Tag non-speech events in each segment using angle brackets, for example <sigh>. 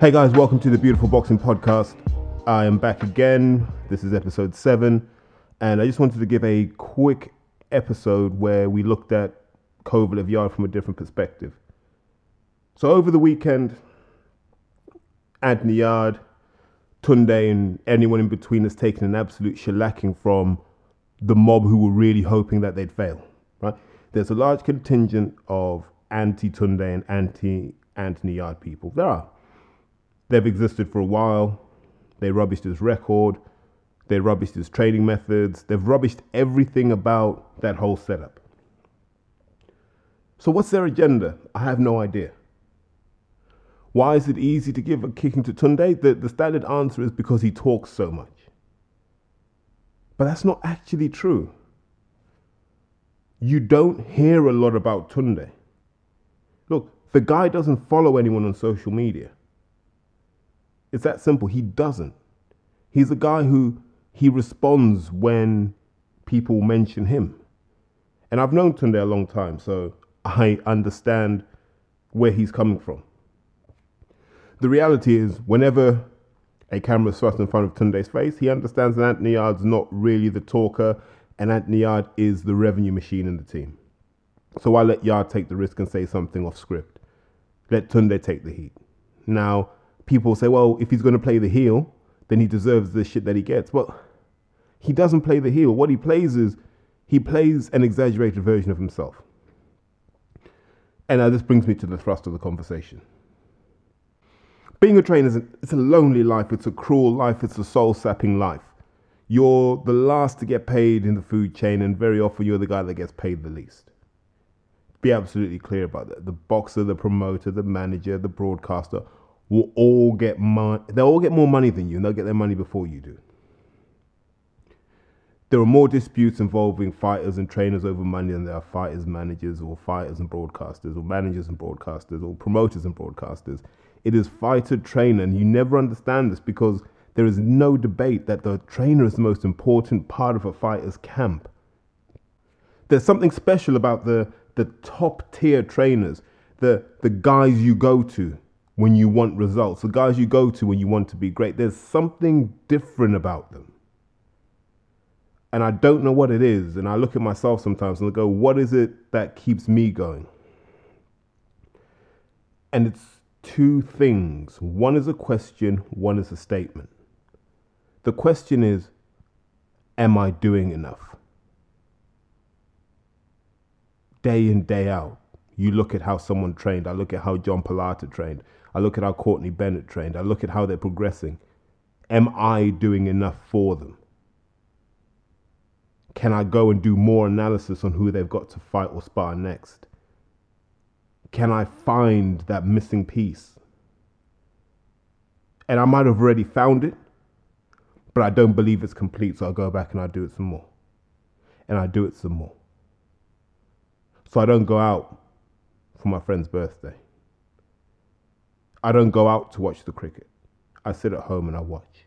Hey guys, welcome to the Beautiful Boxing Podcast. I am back again. This is episode seven, and I just wanted to give a quick episode where we looked at Kovalev Yarde from a different perspective. So over the weekend, Anthony Yarde, Tunde, and anyone in between has taken an absolute shellacking from the mob who were really hoping that they'd fail. Right? There's a large contingent of anti-Tunde and anti-Anthony Yarde people. There are. They've existed for a while. They rubbished his record. They rubbished his training methods. They've rubbished everything about that whole setup. So, what's their agenda? I have no idea. Why is it easy to give a kicking to Tunde? The, the standard answer is because he talks so much. But that's not actually true. You don't hear a lot about Tunde. Look, the guy doesn't follow anyone on social media. It's that simple. He doesn't. He's a guy who he responds when people mention him. And I've known Tunde a long time, so I understand where he's coming from. The reality is, whenever a camera is thrust in front of Tunde's face, he understands that Anthony Yarde's not really the talker, and Anthony Yarde is the revenue machine in the team. So I let Yarde take the risk and say something off script. Let Tunde take the heat. Now, people say, well, if he's going to play the heel, then he deserves the shit that he gets. Well, he doesn't play the heel. What he plays is he plays an exaggerated version of himself. And now this brings me to the thrust of the conversation. Being a trainer is a, it's a lonely life, it's a cruel life, it's a soul sapping life. You're the last to get paid in the food chain, and very often you're the guy that gets paid the least. Be absolutely clear about that. The boxer, the promoter, the manager, the broadcaster, will all get money. They'll all get more money than you, and they'll get their money before you do. There are more disputes involving fighters and trainers over money than there are fighters, managers, or fighters and broadcasters, or managers and broadcasters, or promoters and broadcasters. It is fighter trainer, and you never understand this because there is no debate that the trainer is the most important part of a fighter's camp. There's something special about the, the top tier trainers, the, the guys you go to when you want results, the guys you go to when you want to be great. There's something different about them. And I don't know what it is. And I look at myself sometimes and I go, what is it that keeps me going? And it's two things one is a question, one is a statement. The question is, am I doing enough? Day in, day out. You look at how someone trained. I look at how John Pilata trained. I look at how Courtney Bennett trained. I look at how they're progressing. Am I doing enough for them? Can I go and do more analysis on who they've got to fight or spar next? Can I find that missing piece? And I might have already found it, but I don't believe it's complete, so I go back and I do it some more. And I do it some more. So I don't go out for my friend's birthday. I don't go out to watch the cricket. I sit at home and I watch.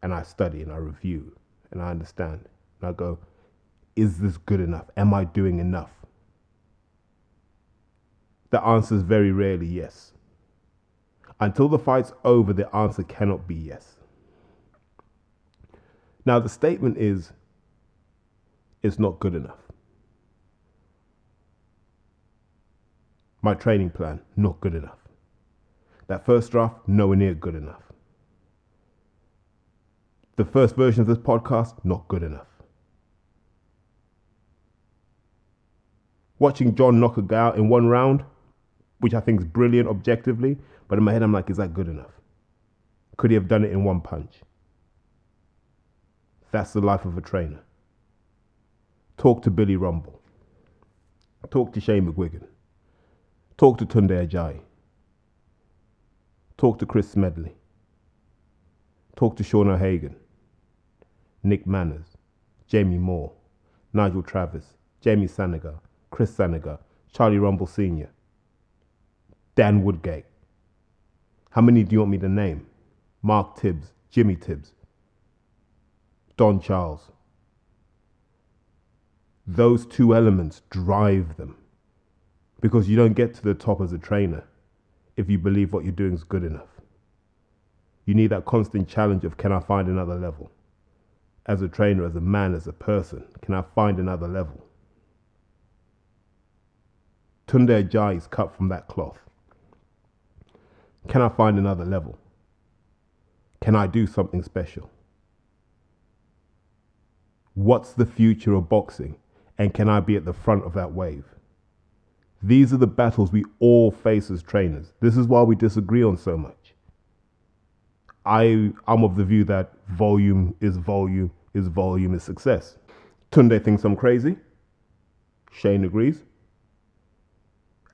And I study and I review and I understand. And I go, is this good enough? Am I doing enough? The answer is very rarely yes. Until the fight's over, the answer cannot be yes. Now, the statement is, it's not good enough. My training plan, not good enough. That first draft, nowhere near good enough. The first version of this podcast, not good enough. Watching John knock a guy out in one round, which I think is brilliant objectively, but in my head I'm like, is that good enough? Could he have done it in one punch? That's the life of a trainer. Talk to Billy Rumble. Talk to Shane McGuigan. Talk to Tunde Ajayi. Talk to Chris Smedley. Talk to Sean O'Hagan. Nick Manners. Jamie Moore. Nigel Travis. Jamie Sanigar. Chris Sanigar. Charlie Rumble Sr. Dan Woodgate. How many do you want me to name? Mark Tibbs, Jimmy Tibbs, Don Charles. Those two elements drive them because you don't get to the top as a trainer if you believe what you're doing is good enough. You need that constant challenge of can I find another level? As a trainer, as a man, as a person, can I find another level? Tunde Ajayi is cut from that cloth. Can I find another level? Can I do something special? What's the future of boxing? And can I be at the front of that wave? These are the battles we all face as trainers. This is why we disagree on so much. I, I'm of the view that volume is volume is volume is success. Tunde thinks I'm crazy. Shane agrees.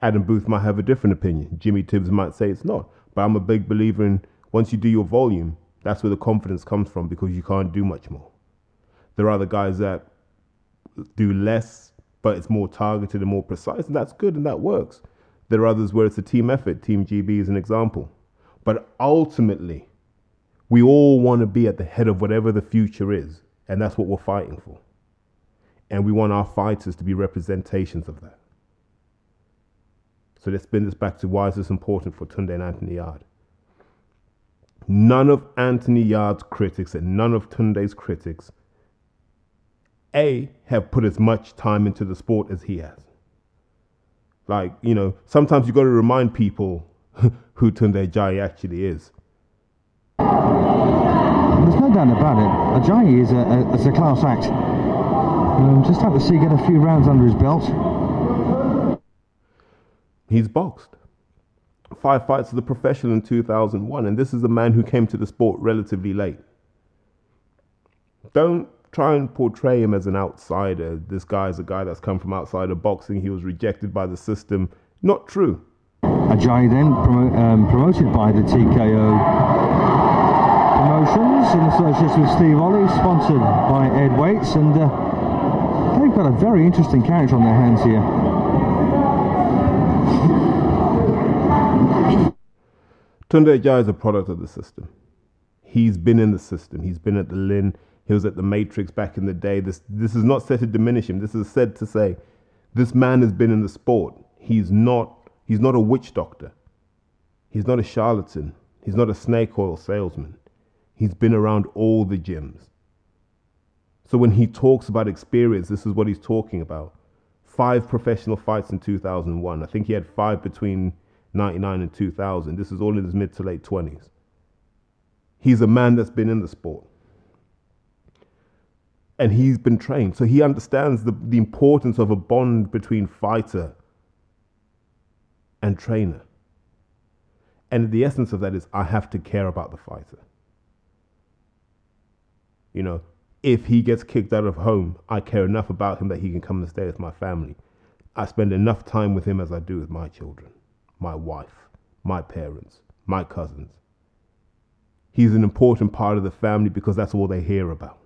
Adam Booth might have a different opinion. Jimmy Tibbs might say it's not. But I'm a big believer in once you do your volume, that's where the confidence comes from because you can't do much more. There are other guys that do less, but it's more targeted and more precise, and that's good and that works. There are others where it's a team effort. Team GB is an example. But ultimately, we all want to be at the head of whatever the future is, and that's what we're fighting for. And we want our fighters to be representations of that. So let's bring this back to why is this important for Tunde and Anthony Yarde? None of Anthony Yarde's critics and none of Tunde's critics, A, have put as much time into the sport as he has. Like, you know, sometimes you've got to remind people <laughs> who Tunde Ajayi actually is. There's no doubt about it. Ajayi is a, a, a class act. Um, just have to see get a few rounds under his belt. He's boxed. Five fights as a professional in 2001, and this is a man who came to the sport relatively late. Don't try and portray him as an outsider. This guy is a guy that's come from outside of boxing. He was rejected by the system. Not true. Ajayi then promo- um, promoted by the TKO Promotions in association with Steve Ollie, sponsored by Ed Waits, and uh, they've got a very interesting character on their hands here. Tunde Ajayi is a product of the system. He's been in the system. He's been at the Lynn. He was at the Matrix back in the day. This this is not said to diminish him. This is said to say, this man has been in the sport. He's not he's not a witch doctor. He's not a charlatan. He's not a snake oil salesman. He's been around all the gyms. So when he talks about experience, this is what he's talking about. Five professional fights in 2001. I think he had five between 99 and 2000. This is all in his mid to late 20s. He's a man that's been in the sport. And he's been trained. So he understands the, the importance of a bond between fighter and trainer. And the essence of that is I have to care about the fighter. You know, if he gets kicked out of home, I care enough about him that he can come and stay with my family. I spend enough time with him as I do with my children my wife, my parents, my cousins. He's an important part of the family because that's all they hear about.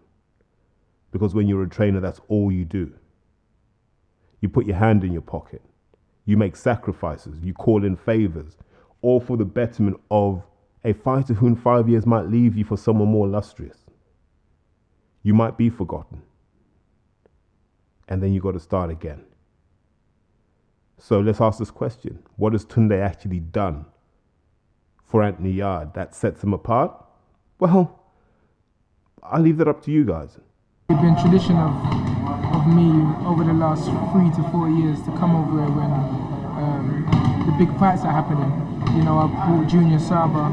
Because when you're a trainer, that's all you do. You put your hand in your pocket, you make sacrifices, you call in favors, all for the betterment of a fighter who in five years might leave you for someone more illustrious. You might be forgotten. And then you've got to start again. So let's ask this question What has Tunde actually done for Anthony Yarde that sets him apart? Well, I'll leave that up to you guys. It's been tradition of, of me over the last three to four years to come over here when um, the big fights are happening. You know, I brought Junior Saba,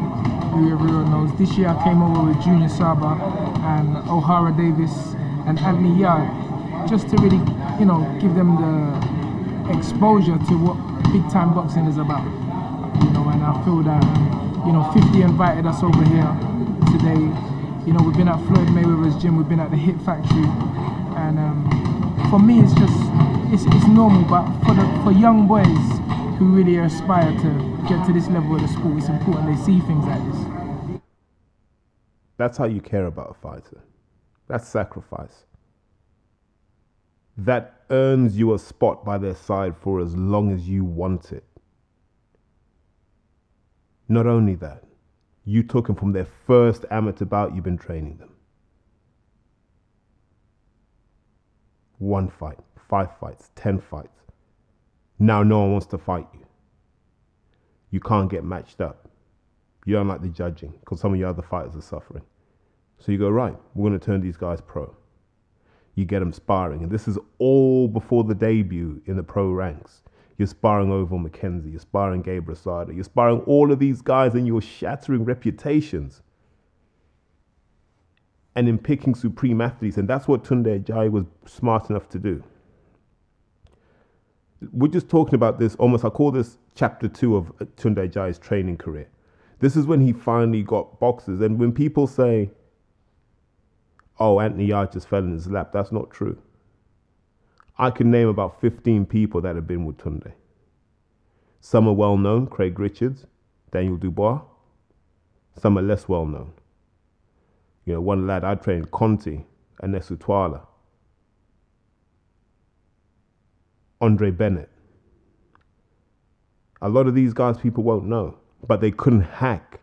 who everyone knows. This year I came over with Junior Saba and Ohara Davies and Anthony Yarde, just to really, you know, give them the exposure to what big time boxing is about. You know, and I feel that you know 50 invited us over here today. You know, we've been at Floyd Mayweather's gym, we've been at the Hit Factory, and um, for me, it's just it's, it's normal. But for the for young boys who really aspire to get to this level of the sport, it's important they see things like this. That's how you care about a fighter. That's sacrifice that earns you a spot by their side for as long as you want it. Not only that, you took them from their first amateur bout you've been training them. One fight, five fights, ten fights. Now no one wants to fight you. You can't get matched up. You don't like the judging because some of your other fighters are suffering. So you go, right, we're going to turn these guys pro. You get them sparring. And this is all before the debut in the pro ranks. You're sparring Ovill McKenzie. You're sparring Gabe Rosado. You're sparring all of these guys and you're shattering reputations. And in picking supreme athletes. And that's what Tunde Ajayi was smart enough to do. We're just talking about this almost, I call this chapter two of Tunde Ajayi's training career. This is when he finally got boxes. And when people say, oh, Anthony Yarde just fell in his lap, that's not true. I can name about 15 people that have been with Tunde. Some are well known, Craig Richards, Daniel Dubois. Some are less well known. You know, one lad I trained, Conti, Anesu Twala, Andre Bennett. A lot of these guys people won't know, but they couldn't hack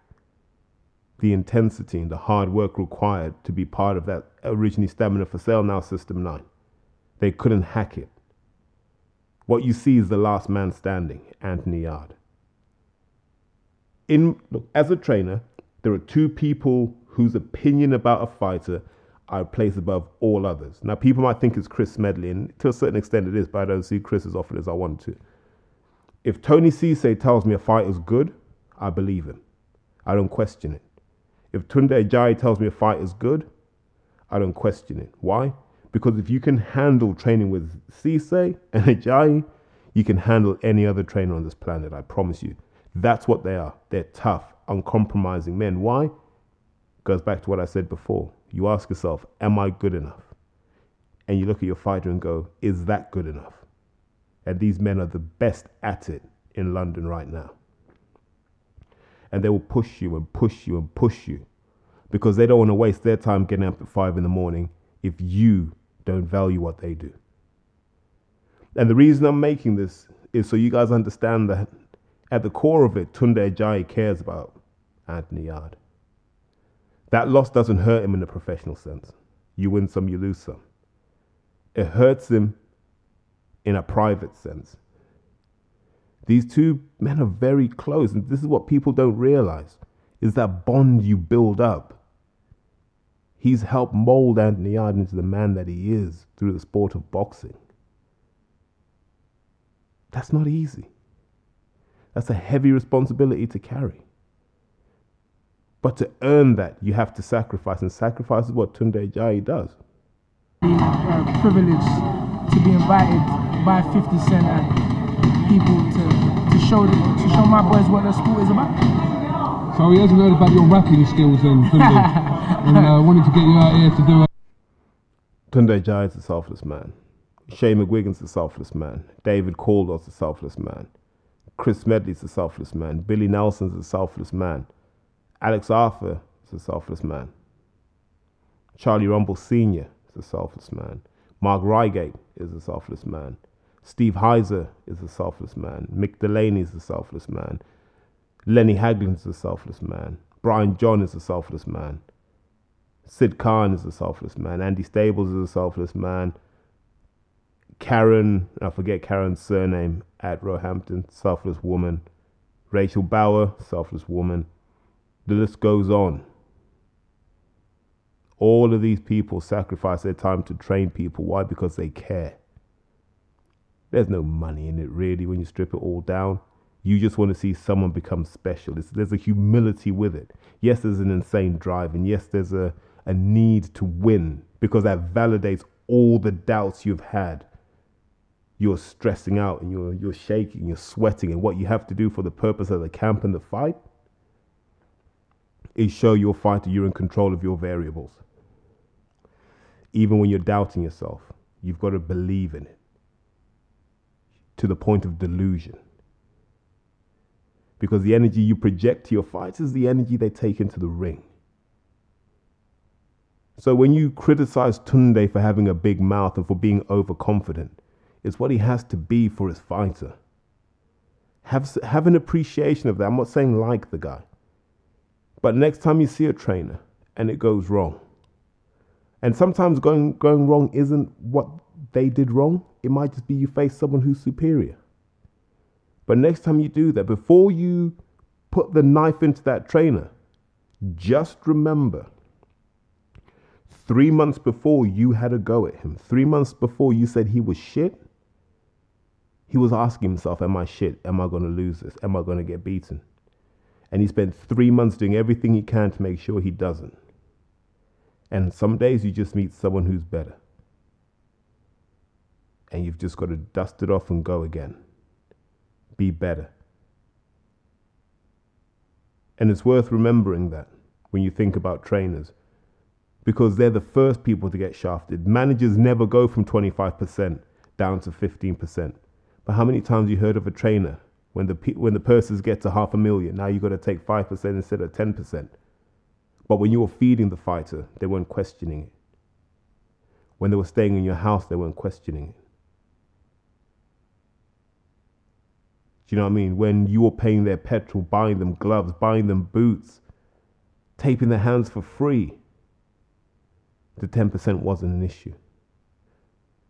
the intensity and the hard work required to be part of that originally Stamina for Sale, now System 9. They couldn't hack it. What you see is the last man standing, Anthony Yarde. In, look, as a trainer, there are two people whose opinion about a fighter I place above all others. Now, people might think it's Chris Smedley, and to a certain extent it is, but I don't see Chris as often as I want to. If Tony Cisse tells me a fight is good, I believe him. I don't question it. If Tunde Ajayi tells me a fight is good, I don't question it. Why? Because if you can handle training with Cisse and Ajayi, you can handle any other trainer on this planet, I promise you. That's what they are. They're tough, uncompromising men. Why? Goes back to what I said before. You ask yourself, am I good enough? And you look at your fighter and go, is that good enough? And these men are the best at it in London right now. And they will push you and push you and push you because they don't want to waste their time getting up at five in the morning if you don't value what they do. And the reason I'm making this is so you guys understand that at the core of it, Tunde Ajayi cares about Anthony Yarde. That loss doesn't hurt him in a professional sense. You win some, you lose some. It hurts him in a private sense. These two men are very close, and this is what people don't realize is that bond you build up He's helped mold Anthony Yarde into the man that he is through the sport of boxing. That's not easy. That's a heavy responsibility to carry. But to earn that, you have to sacrifice, and sacrifice is what Tunde Ajayi does. Privileged to be invited by 50 Cent and people to, to show to show my boys what the sport is about. So he hasn't heard about your rapping skills then, <laughs> Tunde? and uh, wanted to get you out here to do it. Tunde Ajayi is a selfless man. Shane McGuigan's a selfless man. David Coldwell's a selfless man. Chris Smedley's a selfless man. Billy Nelson's a selfless man. Alex Arthur is a selfless man. Charlie Rumble Sr. is a selfless man. Mark Reigate is a selfless man. Steve Heiser is a selfless man. Mick Delaney is a selfless man. Lenny Haglin's is a selfless man. Brian John is a selfless man. Sid Khan is a selfless man. Andy Stables is a selfless man. Karen, I forget Karen's surname at Roehampton, selfless woman. Rachel Bauer, selfless woman. The list goes on. All of these people sacrifice their time to train people. Why? Because they care. There's no money in it, really, when you strip it all down. You just want to see someone become special. It's, there's a humility with it. Yes, there's an insane drive, and yes, there's a a need to win because that validates all the doubts you've had. You're stressing out and you're, you're shaking, you're sweating, and what you have to do for the purpose of the camp and the fight is show your fighter you're in control of your variables. Even when you're doubting yourself, you've got to believe in it to the point of delusion. Because the energy you project to your fights is the energy they take into the ring. So when you criticize Tunde for having a big mouth and for being overconfident, it's what he has to be for his fighter. Have, have an appreciation of that. I'm not saying like the guy. But next time you see a trainer and it goes wrong, and sometimes going, going wrong isn't what they did wrong, it might just be you face someone who's superior. But next time you do that, before you put the knife into that trainer, just remember three months before you had a go at him, three months before you said he was shit, he was asking himself, Am I shit? Am I going to lose this? Am I going to get beaten? And he spent three months doing everything he can to make sure he doesn't. And some days you just meet someone who's better. And you've just got to dust it off and go again. Be better. And it's worth remembering that when you think about trainers, because they're the first people to get shafted. Managers never go from 25% down to 15%. But how many times you heard of a trainer when the when the purses get to half a million, now you've got to take 5% instead of 10%. But when you were feeding the fighter, they weren't questioning it. When they were staying in your house, they weren't questioning it. Do you know what I mean? When you were paying their petrol, buying them gloves, buying them boots, taping their hands for free, the 10% wasn't an issue.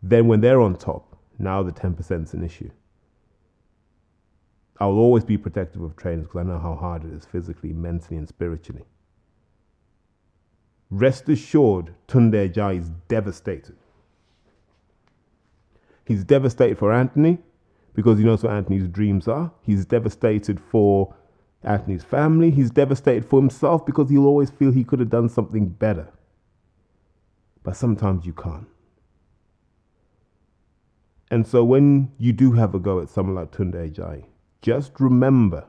Then when they're on top, now the 10% is an issue. I will always be protective of trainers because I know how hard it is physically, mentally, and spiritually. Rest assured, Tunde Ajayi is devastated. He's devastated for Anthony because he knows what Anthony's dreams are. He's devastated for Anthony's family. He's devastated for himself because he'll always feel he could have done something better. But sometimes you can't. And so when you do have a go at someone like Tunde Ajayi, just remember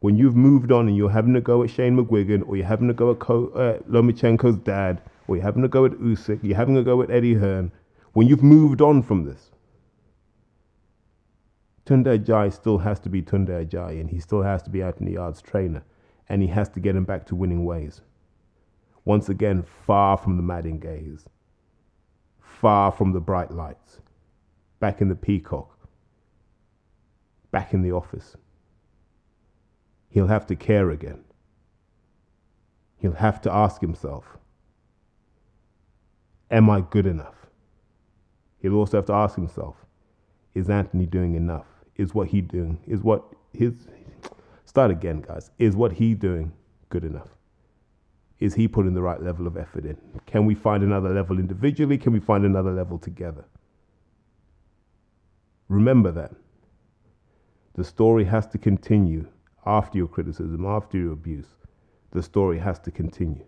when you've moved on and you're having a go at Shane McGuigan or you're having a go at Ko, uh, Lomachenko's dad or you're having a go at Usyk, you're having a go at Eddie Hearn, when you've moved on from this, Tunde Ajayi still has to be Tunde Ajayi, and he still has to be out in the yards trainer, and he has to get him back to winning ways. Once again, far from the Madden gaze, far from the bright lights, back in the peacock, back in the office. He'll have to care again. He'll have to ask himself, Am I good enough? He'll also have to ask himself, Is Anthony doing enough? Is what he doing? Is what his start again, guys? Is what he doing good enough? Is he putting the right level of effort in? Can we find another level individually? Can we find another level together? Remember that. The story has to continue after your criticism, after your abuse. The story has to continue.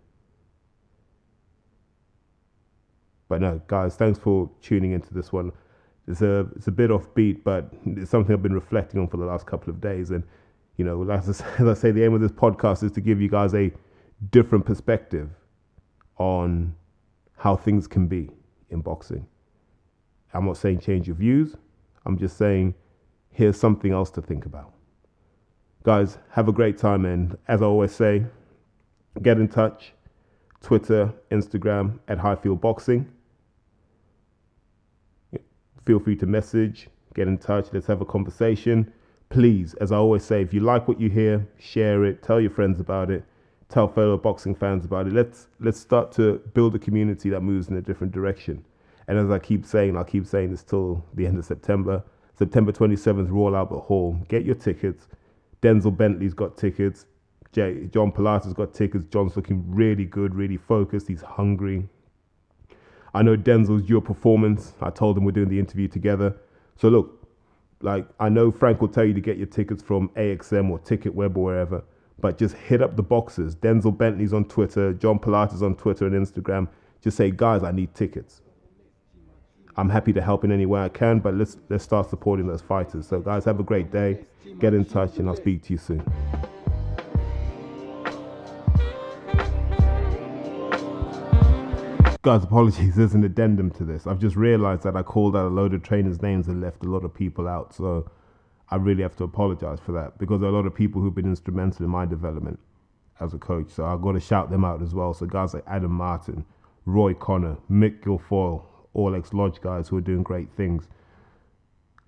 But no, guys, thanks for tuning into this one it's a it's a bit offbeat, but it's something I've been reflecting on for the last couple of days. And you know, <laughs> as I, say, the aim of this podcast is to give you guys a different perspective on how things can be in boxing. I'm not saying change your views. I'm just saying here's something else to think about. Guys, have a great time, and as I always say, get in touch. Twitter, Instagram at Highfield Boxing feel free to message, get in touch, let's have a conversation. Please, as I always say, if you like what you hear, share it, tell your friends about it, tell fellow boxing fans about it. Let's let's start to build a community that moves in a different direction. And as I keep saying, I'll keep saying this till the end of September. September 27th, Royal Albert Hall. Get your tickets. Denzel Bentley's got tickets. Jay, John Pilates got tickets. John's looking really good, really focused. He's hungry. I know Denzel's your performance. I told him we're doing the interview together. So look, like I know Frank will tell you to get your tickets from AXM or Ticketweb or wherever, but just hit up the boxes. Denzel Bentley's on Twitter, John Pilates on Twitter and Instagram. Just say, guys, I need tickets. I'm happy to help in any way I can, but let's let's start supporting those fighters. So guys, have a great day. Get in touch and I'll speak to you soon. Guys, <laughs> apologies. There's an addendum to this. I've just realized that I called out a load of trainers' names and left a lot of people out. So I really have to apologize for that because there are a lot of people who've been instrumental in my development as a coach. So I've got to shout them out as well. So guys like Adam Martin, Roy Connor, Mick Guilfoyle, all ex Lodge guys who are doing great things.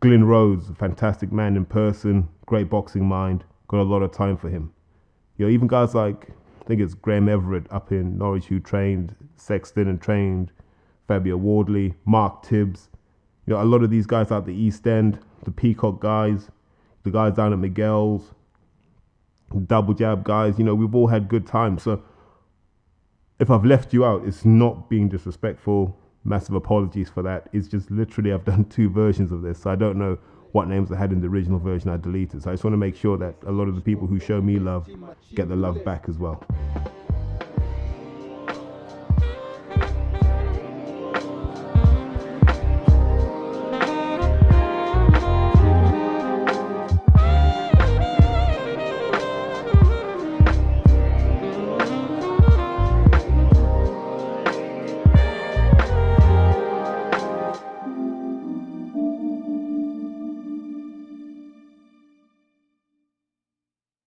Glyn Rhodes, a fantastic man in person, great boxing mind, got a lot of time for him. You know, even guys like I think it's Graham Everett up in Norwich who trained Sexton and trained Fabio Wardley, Mark Tibbs. You know, a lot of these guys out the East End, the Peacock guys, the guys down at Miguel's, double jab guys, you know, we've all had good times. So if I've left you out, it's not being disrespectful. Massive apologies for that. It's just literally I've done <laughs> two versions of this, so I don't know what names I had in the original version I deleted. So I just want to make sure that a lot of the people who show me love get the love back as well.